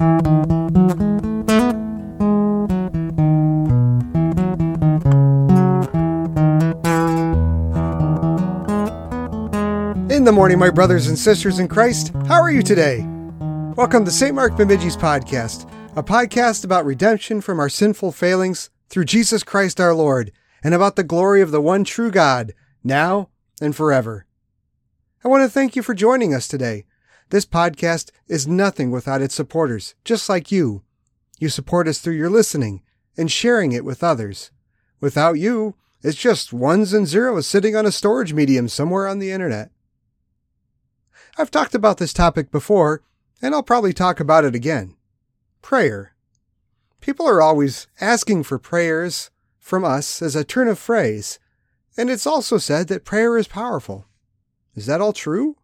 In the morning, my brothers and sisters in Christ, how are you today? Welcome to St. Mark Bemidji's podcast, a podcast about redemption from our sinful failings through Jesus Christ our Lord, and about the glory of the one true God, now and forever. I want to thank you for joining us today. This podcast is nothing without its supporters, just like you. You support us through your listening and sharing it with others. Without you, it's just ones and zeros sitting on a storage medium somewhere on the internet. I've talked about this topic before, and I'll probably talk about it again. Prayer. People are always asking for prayers from us as a turn of phrase, and it's also said that prayer is powerful. Is that all true?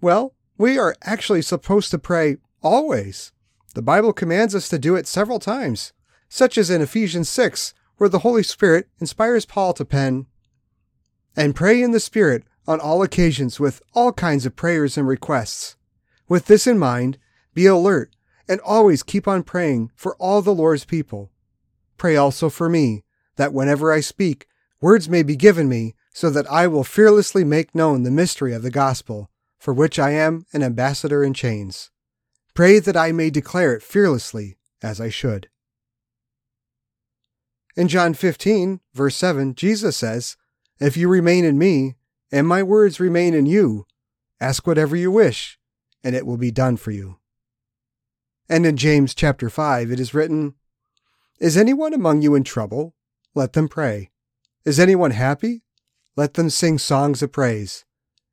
Well, we are actually supposed to pray always. The Bible commands us to do it several times, such as in Ephesians 6, where the Holy Spirit inspires Paul to pen, And pray in the Spirit on all occasions with all kinds of prayers and requests. With this in mind, be alert and always keep on praying for all the Lord's people. Pray also for me, that whenever I speak, words may be given me, so that I will fearlessly make known the mystery of the gospel, for which I am an ambassador in chains. Pray that I may declare it fearlessly, as I should. In John 15, verse 7, Jesus says, If you remain in me, and my words remain in you. Ask whatever you wish, and it will be done for you. And in James chapter 5 it is written, Is anyone among you in trouble? Let them pray. Is anyone happy? Let them sing songs of praise.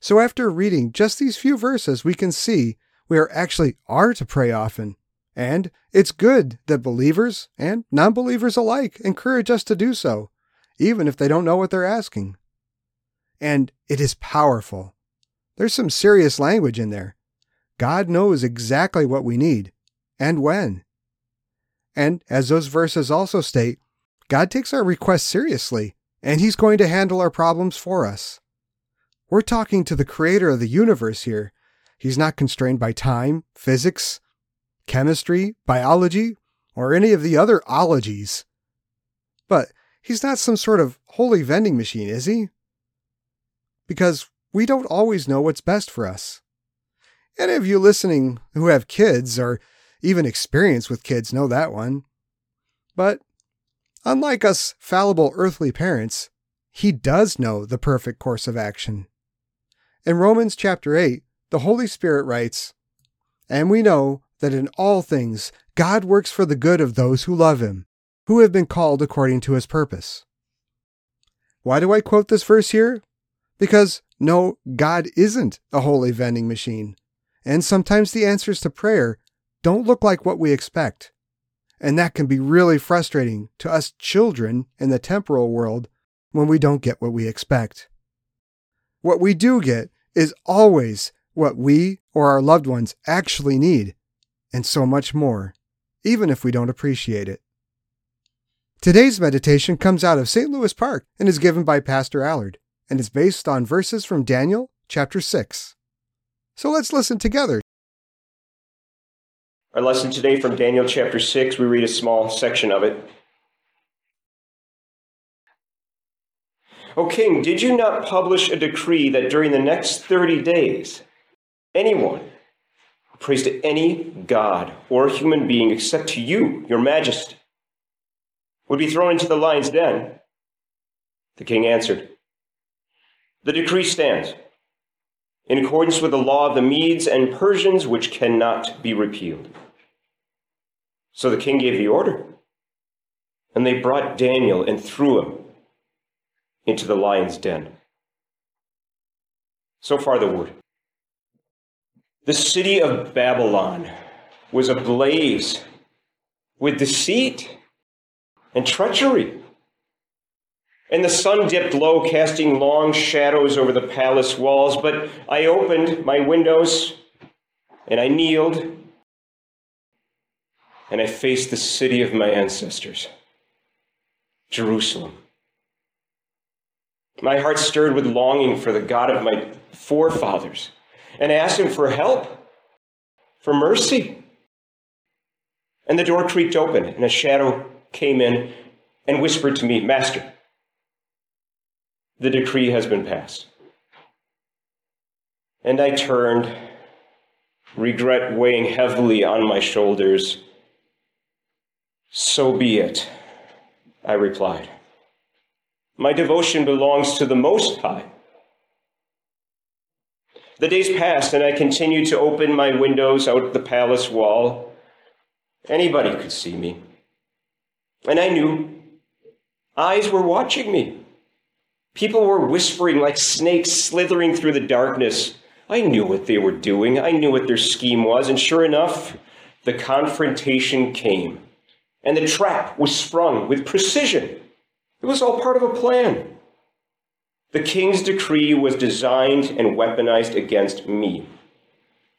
So, after reading just these few verses, we can see we are actually are to pray often. And it's good that believers and non believers alike encourage us to do so, even if they don't know what they're asking. And it is powerful. There's some serious language in there. God knows exactly what we need and when. And as those verses also state, God takes our requests seriously, and He's going to handle our problems for us. We're talking to the creator of the universe here. He's not constrained by time, physics, chemistry, biology, or any of the other ologies. But he's not some sort of holy vending machine, is he? Because we don't always know what's best for us. Any of you listening who have kids or even experience with kids know that one. But unlike us fallible earthly parents, he does know the perfect course of action. In Romans chapter 8, the Holy Spirit writes, And we know that in all things God works for the good of those who love him, who have been called according to his purpose. Why do I quote this verse here? Because no, God isn't a holy vending machine. And sometimes the answers to prayer don't look like what we expect. And that can be really frustrating to us children in the temporal world when we don't get what we expect. What we do get is always what we or our loved ones actually need, and so much more, even if we don't appreciate it. Today's meditation comes out of St. Louis Park and is given by Pastor Allard and is based on verses from Daniel chapter 6. So let's listen together. Our lesson today from Daniel chapter 6, we read a small section of it. O king, did you not publish a decree that during the next 30 days, anyone who prays to any god or human being except to you, your majesty, would be thrown into the lion's den? The king answered, the decree stands in accordance with the law of the Medes and Persians, which cannot be repealed. So the king gave the order, and they brought Daniel and threw him into the lion's den. So far, the word. The city of Babylon was ablaze with deceit and treachery. And the sun dipped low, casting long shadows over the palace walls. But I opened my windows and I kneeled and I faced the city of my ancestors, Jerusalem. My heart stirred with longing for the God of my forefathers and I asked him for help, for mercy. And the door creaked open, and a shadow came in and whispered to me, Master, the decree has been passed. And I turned, regret weighing heavily on my shoulders. So be it, I replied. My devotion belongs to the Most High. The days passed, and I continued to open my windows out the palace wall. Anybody could see me. And I knew eyes were watching me. People were whispering like snakes slithering through the darkness. I knew what they were doing, I knew what their scheme was, and sure enough, the confrontation came. And the trap was sprung with precision. It was all part of a plan. The king's decree was designed and weaponized against me.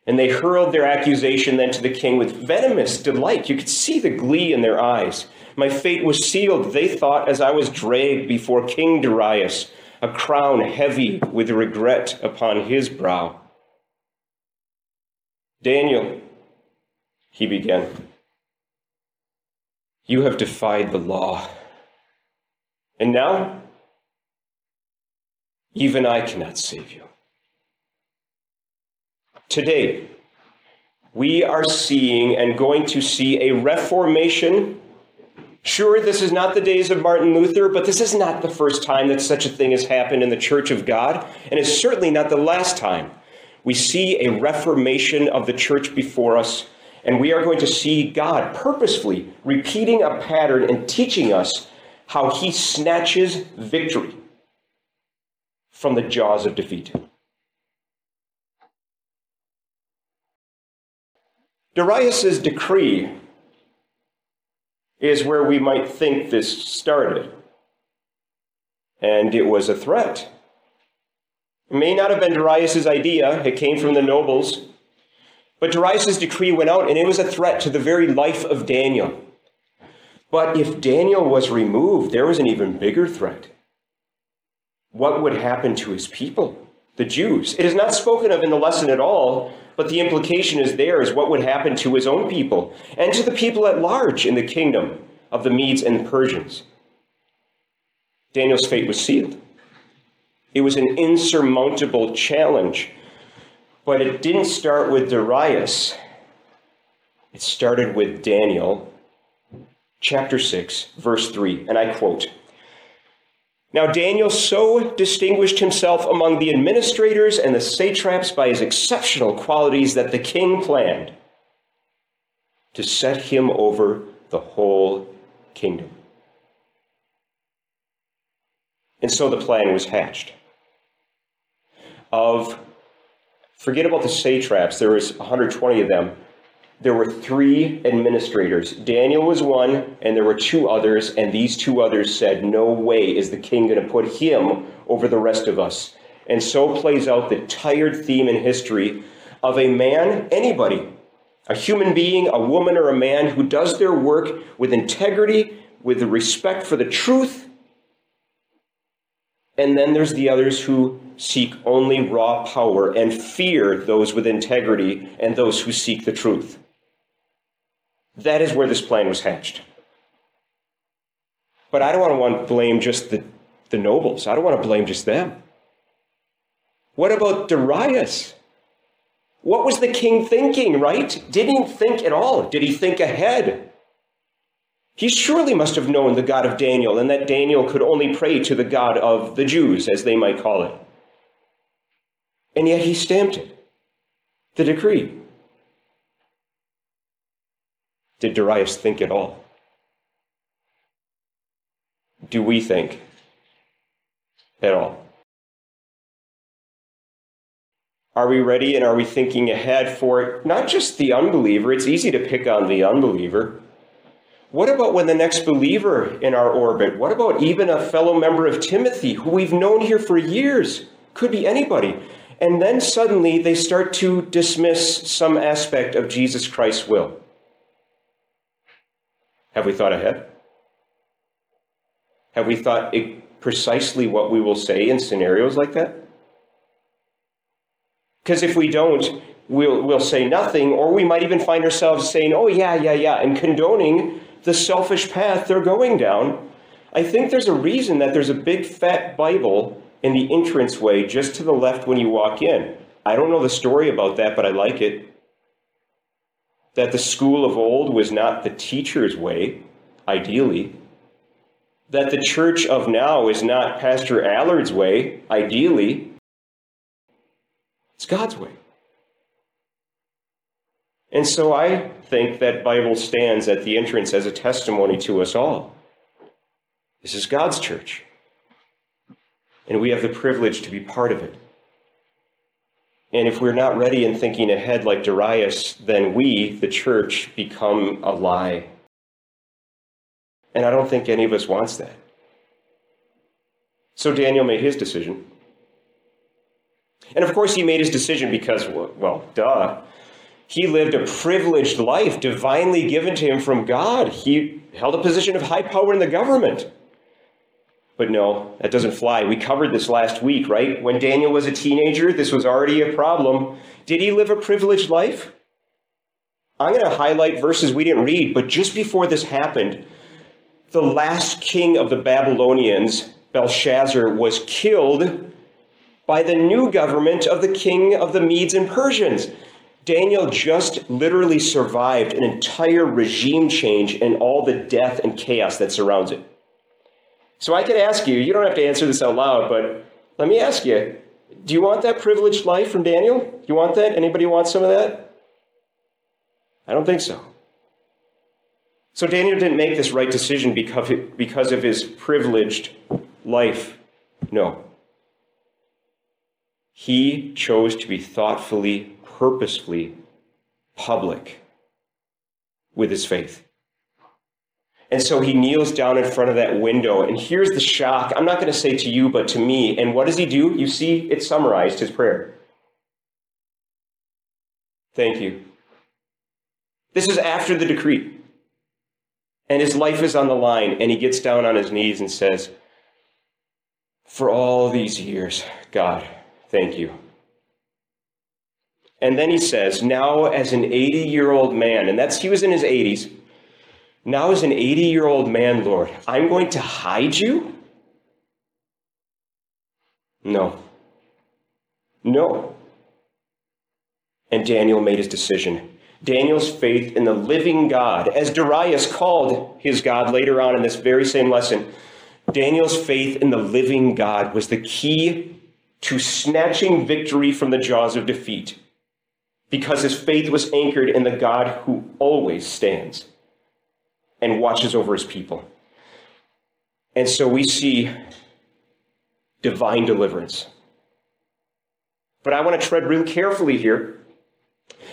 And they hurled their accusation then to the king with venomous delight. You could see the glee in their eyes. My fate was sealed, they thought, as I was dragged before King Darius, a crown heavy with regret upon his brow. Daniel, he began, you have defied the law. And now even I cannot save you. Today, we are seeing and going to see a reformation. Sure, this is not the days of Martin Luther, but this is not the first time that such a thing has happened in the Church of God, and it's certainly not the last time. We see a reformation of the church before us, and we are going to see God purposefully repeating a pattern and teaching us how he snatches victory from the jaws of defeat. Darius's decree is where we might think this started. And it was a threat. It may not have been Darius's idea, it came from the nobles. But Darius's decree went out and it was a threat to the very life of Daniel. But if Daniel was removed, there was an even bigger threat what would happen to his people, the Jews. It is not spoken of in the lesson at all, but the implication is there is what would happen to his own people and to the people at large in the kingdom of the Medes and Persians. Daniel's fate was sealed. It was an insurmountable challenge, but it didn't start with Darius. It started with Daniel, chapter 6, verse 3, and I quote now, Daniel so distinguished himself among the administrators and the satraps by his exceptional qualities that the king planned to set him over the whole kingdom. And so the plan was hatched. Of, forget about the satraps, there was 120 of them there were three administrators. Daniel was one, and there were two others, and these two others said, No way is the king going to put him over the rest of us. And so plays out the tired theme in history of a man, anybody, a human being, a woman, or a man who does their work with integrity, with respect for the truth. And then there's the others who seek only raw power and fear those with integrity and those who seek the truth. That is where this plan was hatched. But I don't want to, blame just the, the nobles. I don't want to blame just them. What about Darius? What was the king thinking, right? Didn't he think at all? Did he think ahead? He surely must have known the God of Daniel and that Daniel could only pray to the God of the Jews, as they might call it. And yet he stamped it, the decree. Did Darius think at all? Do we think at all? Are we ready and are we thinking ahead for not just the unbeliever? It's easy to pick on the unbeliever, What about when the next believer in our orbit? What about even a fellow member of Timothy who we've known here for years? Could be anybody. And then suddenly they start to dismiss some aspect of Jesus Christ's will. Have we thought ahead? Have we thought precisely what we will say in scenarios like that? Because if we don't, we'll, we'll say nothing, or we might even find ourselves saying, oh, yeah, yeah, yeah, and condoning the selfish path they're going down. I think there's a reason that there's a big fat Bible in the entranceway just to the left when you walk in. I don't know the story about that, but I like it. That the school of old was not the teacher's way, ideally. That the church of now is not Pastor Allard's way, ideally. It's God's way. And so I think that Bible stands at the entrance as a testimony to us all. This is God's church. And we have the privilege to be part of it. And if we're not ready and thinking ahead like Darius, then we, the church, become a lie. And I don't think any of us wants that. So Daniel made his decision. And of course, he made his decision because, well, duh. He lived a privileged life, divinely given to him from God. He held a position of high power in the government. But no, that doesn't fly. We covered this last week, right? When Daniel was a teenager, this was already a problem. Did he live a privileged life? I'm going to highlight verses we didn't read, but just before this happened, the last king of the Babylonians, Belshazzar, was killed by the new government of the king of the Medes and Persians. Daniel just literally survived an entire regime change and all the death and chaos that surrounds it. So I could ask you, you don't have to answer this out loud, but let me ask you, do you want that privileged life from Daniel? Do you want that? Anybody want some of that? I don't think so. So Daniel didn't make this right decision because of his privileged life. No. He chose to be thoughtfully purposefully public with his faith. And so he kneels down in front of that window, and here's the shock. I'm not going to say to you, but to me. And what does he do? You see, it summarized his prayer. Thank you. This is after the decree. And his life is on the line, and he gets down on his knees and says, For all these years, God, thank you. And then he says, Now as an 80 year old man, and that's he was in his 80s, now as an 80 year old man, Lord, I'm going to hide you? No. No. And Daniel made his decision. Daniel's faith in the living God, as Darius called his God later on in this very same lesson, Daniel's faith in the living God was the key to snatching victory from the jaws of defeat because his faith was anchored in the God who always stands and watches over his people. And so we see divine deliverance. But I want to tread real carefully here.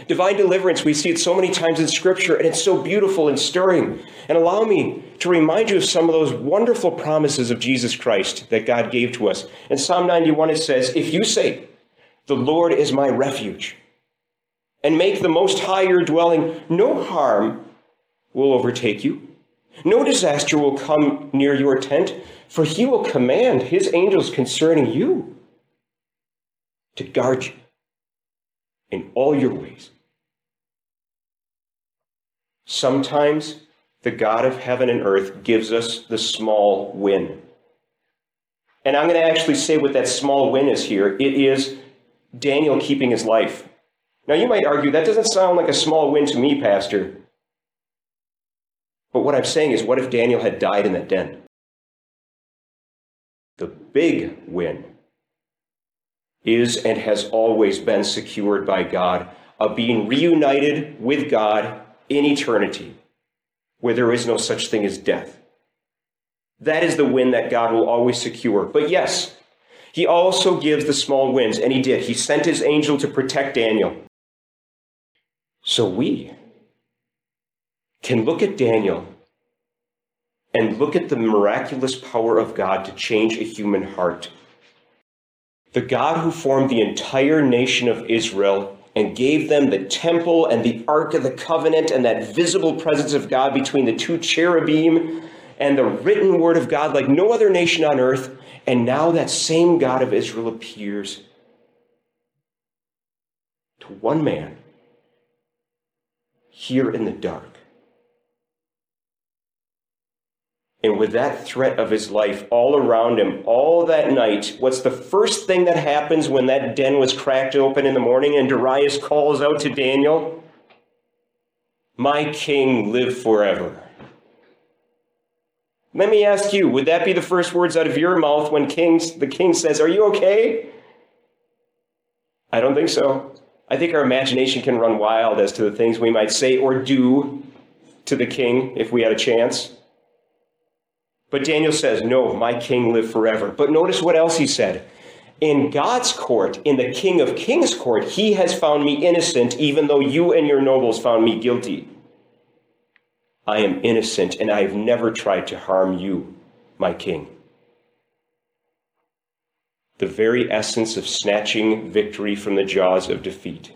Divine deliverance, we see it so many times in Scripture, and it's so beautiful and stirring. And allow me to remind you of some of those wonderful promises of Jesus Christ that God gave to us. In Psalm 91, it says, If you say, The Lord is my refuge, and make the Most High your dwelling, no harm will overtake you. No disaster will come near your tent, for he will command his angels concerning you to guard you in all your ways. Sometimes the God of heaven and earth gives us the small win. And I'm going to actually say what that small win is here. It is Daniel keeping his life. Now, you might argue that doesn't sound like a small win to me, Pastor. But what I'm saying is, what if Daniel had died in that den? The big win is and has always been secured by God of being reunited with God in eternity, where there is no such thing as death. That is the win that God will always secure. But yes, he also gives the small wins, and he did. He sent his angel to protect Daniel. So we can look at Daniel and look at the miraculous power of God to change a human heart. The God who formed the entire nation of Israel and gave them the temple and the Ark of the Covenant and that visible presence of God between the two cherubim and the written word of God like no other nation on earth. And now that same God of Israel appears to one man here in the dark. And with that threat of his life all around him, all that night, what's the first thing that happens when that den was cracked open in the morning and Darius calls out to Daniel? My king, live forever. Let me ask you, would that be the first words out of your mouth when kings, the king says, Are you okay? I don't think so. I think our imagination can run wild as to the things we might say or do to the king if we had a chance. But Daniel says, No, my king live forever. But notice what else he said. In God's court, in the King of Kings' court, he has found me innocent, even though you and your nobles found me guilty. I am innocent, and I have never tried to harm you, my king. The very essence of snatching victory from the jaws of defeat.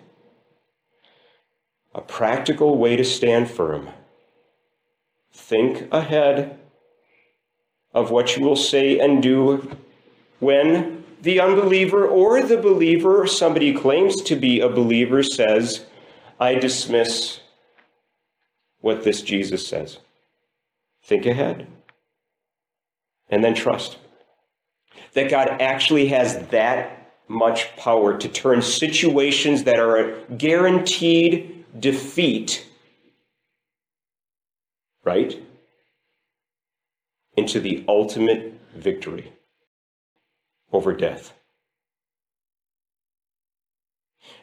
A practical way to stand firm. Think ahead of what you will say and do when the unbeliever or the believer, somebody claims to be a believer, says, I dismiss what this Jesus says. Think ahead. And then trust that God actually has that much power to turn situations that are a guaranteed defeat, right? Into the ultimate victory over death.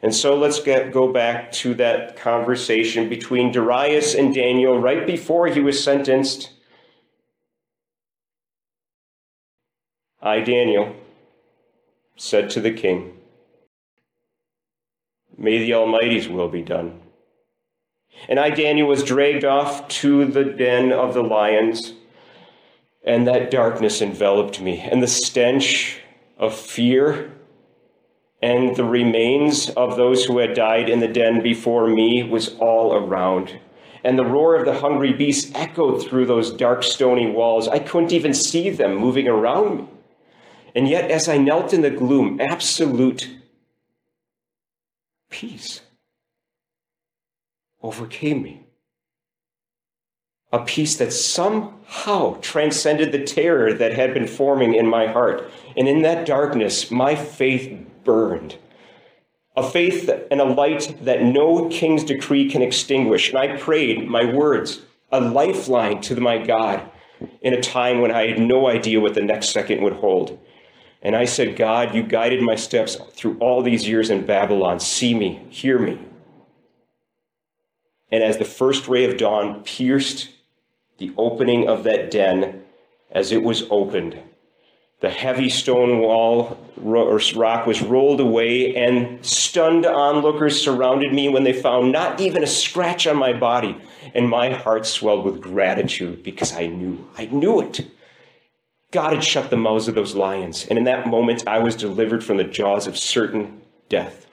And so let's get, go back to that conversation between Darius and Daniel right before he was sentenced. I, Daniel, said to the king, May the Almighty's will be done. And I, Daniel, was dragged off to the den of the lions. And that darkness enveloped me, and the stench of fear and the remains of those who had died in the den before me was all around. And the roar of the hungry beasts echoed through those dark stony walls. I couldn't even see them moving around me. And yet, as I knelt in the gloom, absolute peace overcame me a peace that somehow transcended the terror that had been forming in my heart. And in that darkness, my faith burned. A faith and a light that no king's decree can extinguish. And I prayed my words, a lifeline to my God in a time when I had no idea what the next second would hold. And I said, God, you guided my steps through all these years in Babylon. See me, hear me. And as the first ray of dawn pierced the opening of that den as it was opened. The heavy stone wall or rock was rolled away, and stunned onlookers surrounded me when they found not even a scratch on my body. And my heart swelled with gratitude because I knew, I knew it. God had shut the mouths of those lions, and in that moment I was delivered from the jaws of certain death.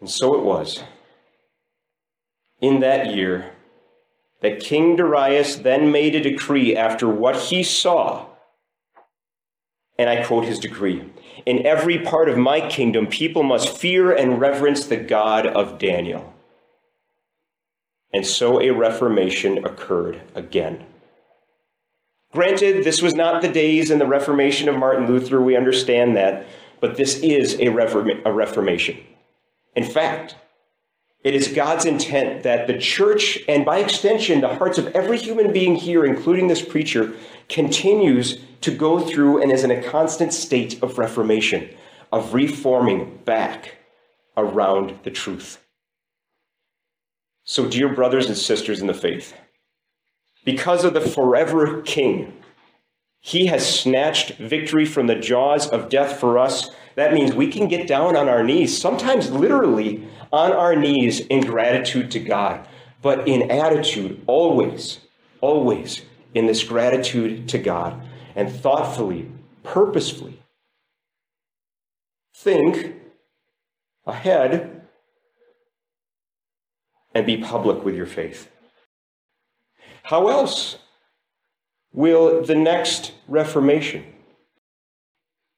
And so it was. In that year, that King Darius then made a decree after what he saw. And I quote his decree In every part of my kingdom, people must fear and reverence the God of Daniel. And so a reformation occurred again. Granted, this was not the days in the Reformation of Martin Luther, we understand that, but this is a, reform- a reformation. In fact, it is God's intent that the church, and by extension, the hearts of every human being here, including this preacher, continues to go through and is in a constant state of reformation, of reforming back around the truth. So, dear brothers and sisters in the faith, because of the forever King, he has snatched victory from the jaws of death for us. That means we can get down on our knees, sometimes literally on our knees in gratitude to God, but in attitude, always, always in this gratitude to God and thoughtfully, purposefully think ahead and be public with your faith. How else will the next Reformation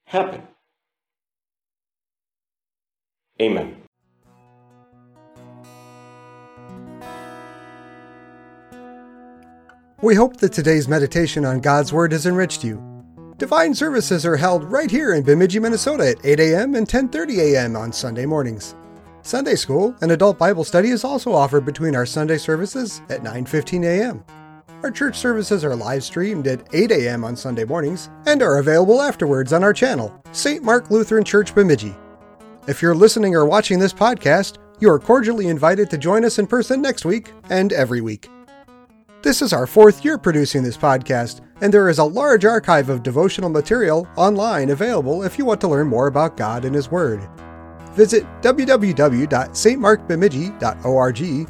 happen? Amen. We hope that today's meditation on God's Word has enriched you. Divine services are held right here in Bemidji, Minnesota at 8 a.m. and 10:30 a.m. on Sunday mornings. Sunday school and adult Bible study is also offered between our Sunday services at 9:15 a.m. Our church services are live streamed at 8 a.m. on Sunday mornings and are available afterwards on our channel, St. Mark Lutheran Church Bemidji. If you're listening or watching this podcast, you are cordially invited to join us in person next week and every week. This is our fourth year producing this podcast, and there is a large archive of devotional material online available if you want to learn more about God and His Word. Visit www.stmarkbemidji.org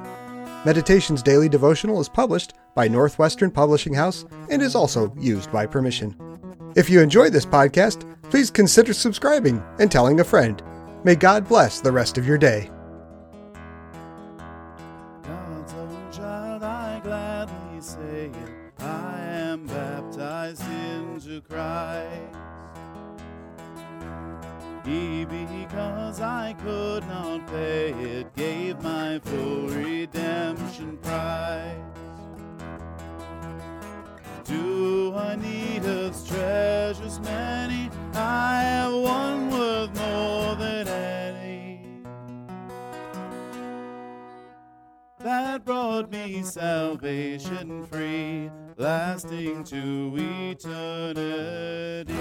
Meditations Daily Devotional is published by Northwestern Publishing House and is also used by permission. If you enjoyed this podcast, please consider subscribing and telling a friend. May God bless the rest of your day. God's own child, I gladly say it. I am baptized into Christ. Because I could not pay it, gave my full redemption price. Do I need His treasures many? I have one worth more than any. that brought me salvation free, lasting to eternity.